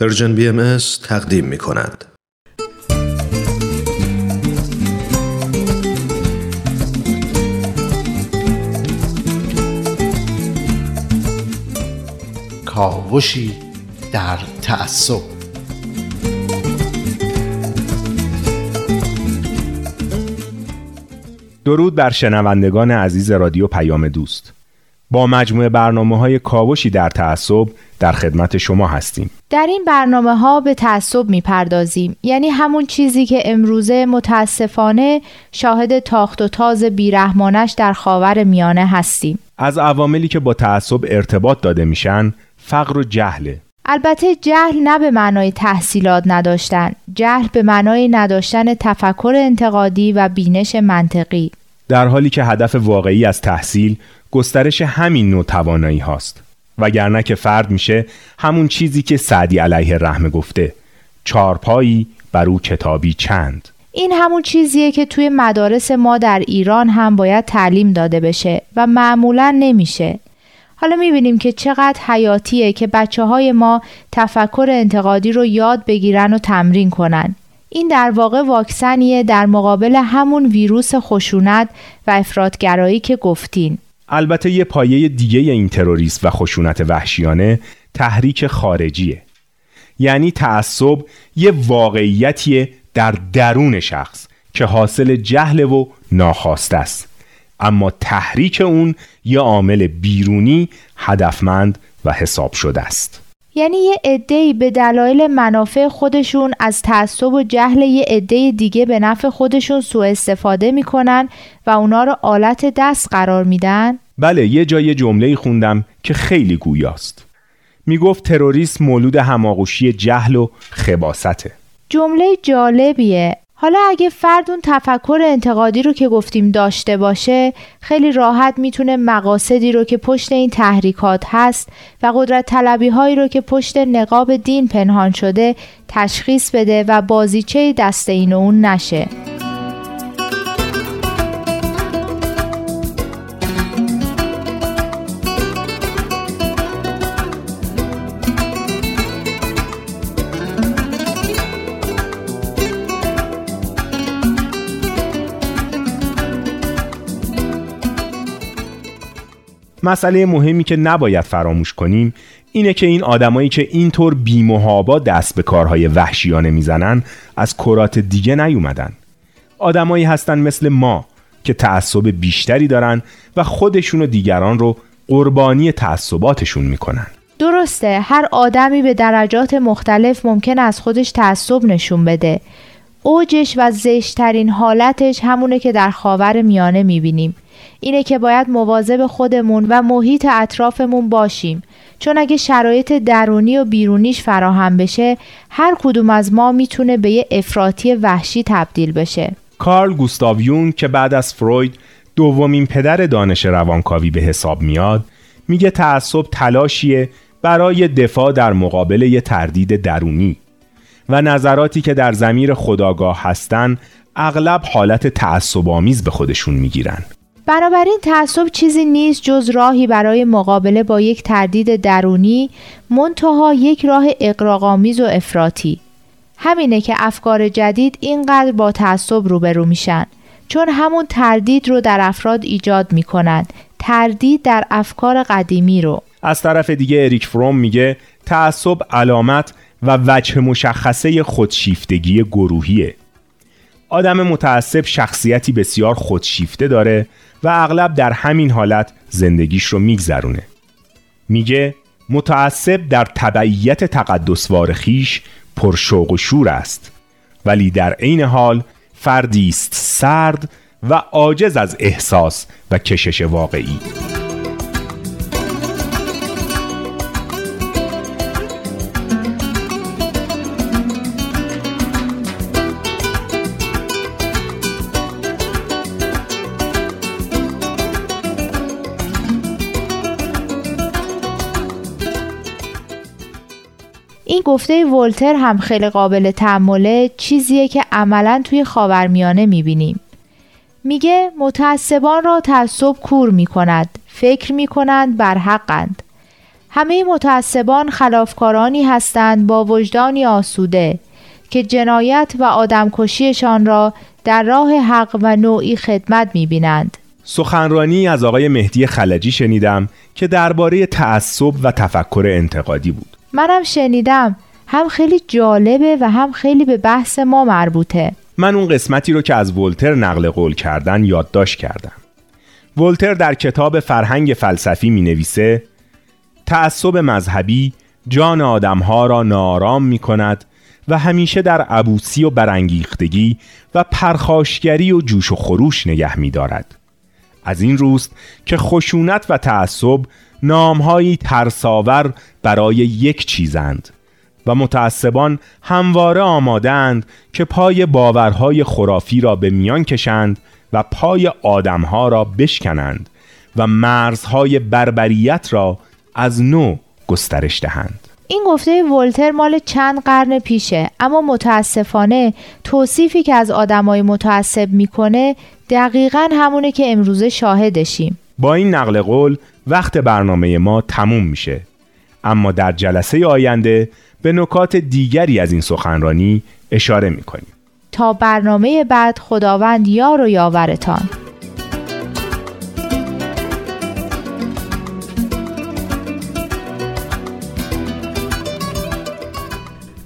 Persian BM تقدیم می کند. کاوشی در تعصب درود بر شنوندگان عزیز رادیو پیام دوست با مجموعه برنامه های کاوشی در تعصب در خدمت شما هستیم. در این برنامه ها به تعصب می پردازیم یعنی همون چیزی که امروزه متاسفانه شاهد تاخت و تاز بیرحمانش در خاور میانه هستیم. از عواملی که با تعصب ارتباط داده میشن فقر و جهله البته جهل نه به معنای تحصیلات نداشتن جهل به معنای نداشتن تفکر انتقادی و بینش منطقی. در حالی که هدف واقعی از تحصیل گسترش همین نوع توانایی هاست. وگرنه که فرد میشه همون چیزی که سعدی علیه رحمه گفته چارپایی بر او کتابی چند. این همون چیزیه که توی مدارس ما در ایران هم باید تعلیم داده بشه و معمولا نمیشه. حالا می‌بینیم که چقدر حیاتیه که بچه های ما تفکر انتقادی رو یاد بگیرن و تمرین کنن. این در واقع واکسنیه در مقابل همون ویروس خشونت و افرادگرایی که گفتین. البته یه پایه دیگه این تروریست و خشونت وحشیانه تحریک خارجیه. یعنی تعصب یه واقعیتیه در درون شخص که حاصل جهل و ناخواسته است. اما تحریک اون یه عامل بیرونی هدفمند و حساب شده است. یعنی یه عده‌ای به دلایل منافع خودشون از تعصب و جهل یه عده دیگه به نفع خودشون سوء استفاده می‌کنن و اونا رو آلت دست قرار میدن؟ بله یه جای جمله خوندم که خیلی گویاست. می‌گفت تروریسم مولود هماغوشی جهل و خباسته جمله جالبیه. حالا اگه فرد اون تفکر انتقادی رو که گفتیم داشته باشه خیلی راحت می‌تونه مقاصدی رو که پشت این تحریکات هست و قدرت طلبی هایی رو که پشت نقاب دین پنهان شده تشخیص بده و بازیچه دست این و اون نشه. مسئله مهمی که نباید فراموش کنیم اینه که این آدمایی که اینطور بیمهابا دست به کارهای وحشیانه می‌زنن از کرات دیگه نیومدن. آدمایی هستن مثل ما که تعصب بیشتری دارن و خودشون و دیگران رو قربانی تعصباتشون می‌کنن. درسته هر آدمی به درجات مختلف ممکن از خودش تعصب نشون بده. اوجش و زشترین حالتش همونه که در خاور میانه می‌بینیم. اینه که باید مواظب خودمون و محیط اطرافمون باشیم. چون اگه شرایط درونی و بیرونیش فراهم بشه هر کدوم از ما می‌تونه به یه افراطی وحشی تبدیل بشه. کارل گوستاویون که بعد از فروید دومین پدر دانش روانکاوی به حساب میاد میگه تعصب تلاشیه برای دفاع در مقابل یه تردید درونی و نظراتی که در زمیر خداگاه هستن اغلب حالت تعصب آمیز به خودشون می‌گیرن. بنابراین تعصب چیزی نیست جز راهی برای مقابله با یک تردید درونی منتها یک راه اقراقامیز و افراطی. همینه که افکار جدید اینقدر با تعصب روبرو میشن چون همون تردید رو در افراد ایجاد می‌کنند تردید در افکار قدیمی رو. از طرف دیگه اریک فروم میگه تعصب علامت و وجه مشخصه خودشیفتگی گروهیه. آدم متعصب شخصیتی بسیار خودشیفته داره و اغلب در همین حالت زندگیش رو میگذرونه. میگه متعصب در تبعیت تقدسوار خیش پرشوق و شور است ولی در عین حال فردی است سرد و عاجز از احساس و کشش واقعی. این گفته ولتر هم خیلی قابل تحمله چیزیه که عملا توی خاورمیانه می‌بینیم. میگه متعصبان را تعصب کور می‌کند فکر می‌کنند بر حقند همه متعصبان خلافکارانی هستند با وجدانی آسوده که جنایت و آدمکشیشان را در راه حق و نوعی خدمت می‌بینند. سخنرانی از آقای مهدی خلجی شنیدم که درباره تعصب و تفکر انتقادی بود. منم شنیدم هم خیلی جالبه و هم خیلی به بحث ما مربوطه. من اون قسمتی رو که از ولتر نقل قول کردن یادداشت کردم. ولتر در کتاب فرهنگ فلسفی می نویسه تعصب مذهبی جان آدمها را نارام می کند و همیشه در عبوسی و برانگیختگی و پرخاشگری و جوش و خروش نگه می دارد. از این روست که خشونت و تعصب نامهایی ترساور برای یک چیزند و متعصبان همواره آمادند که پای باورهای خرافی را به میان کشند و پای آدمها را بشکنند و مرزهای بربریت را از نو گسترش دهند. این گفته ولتر مال چند قرن پیشه اما متاسفانه توصیفی که از آدمای متعصب می‌کنه دقیقا همونه که امروزه شاهدشیم. با این نقل قول وقت برنامه ما تموم میشه. اما در جلسه آینده به نکات دیگری از این سخنرانی اشاره می‌کنیم. تا برنامه بعد خداوند یار و یاورتان.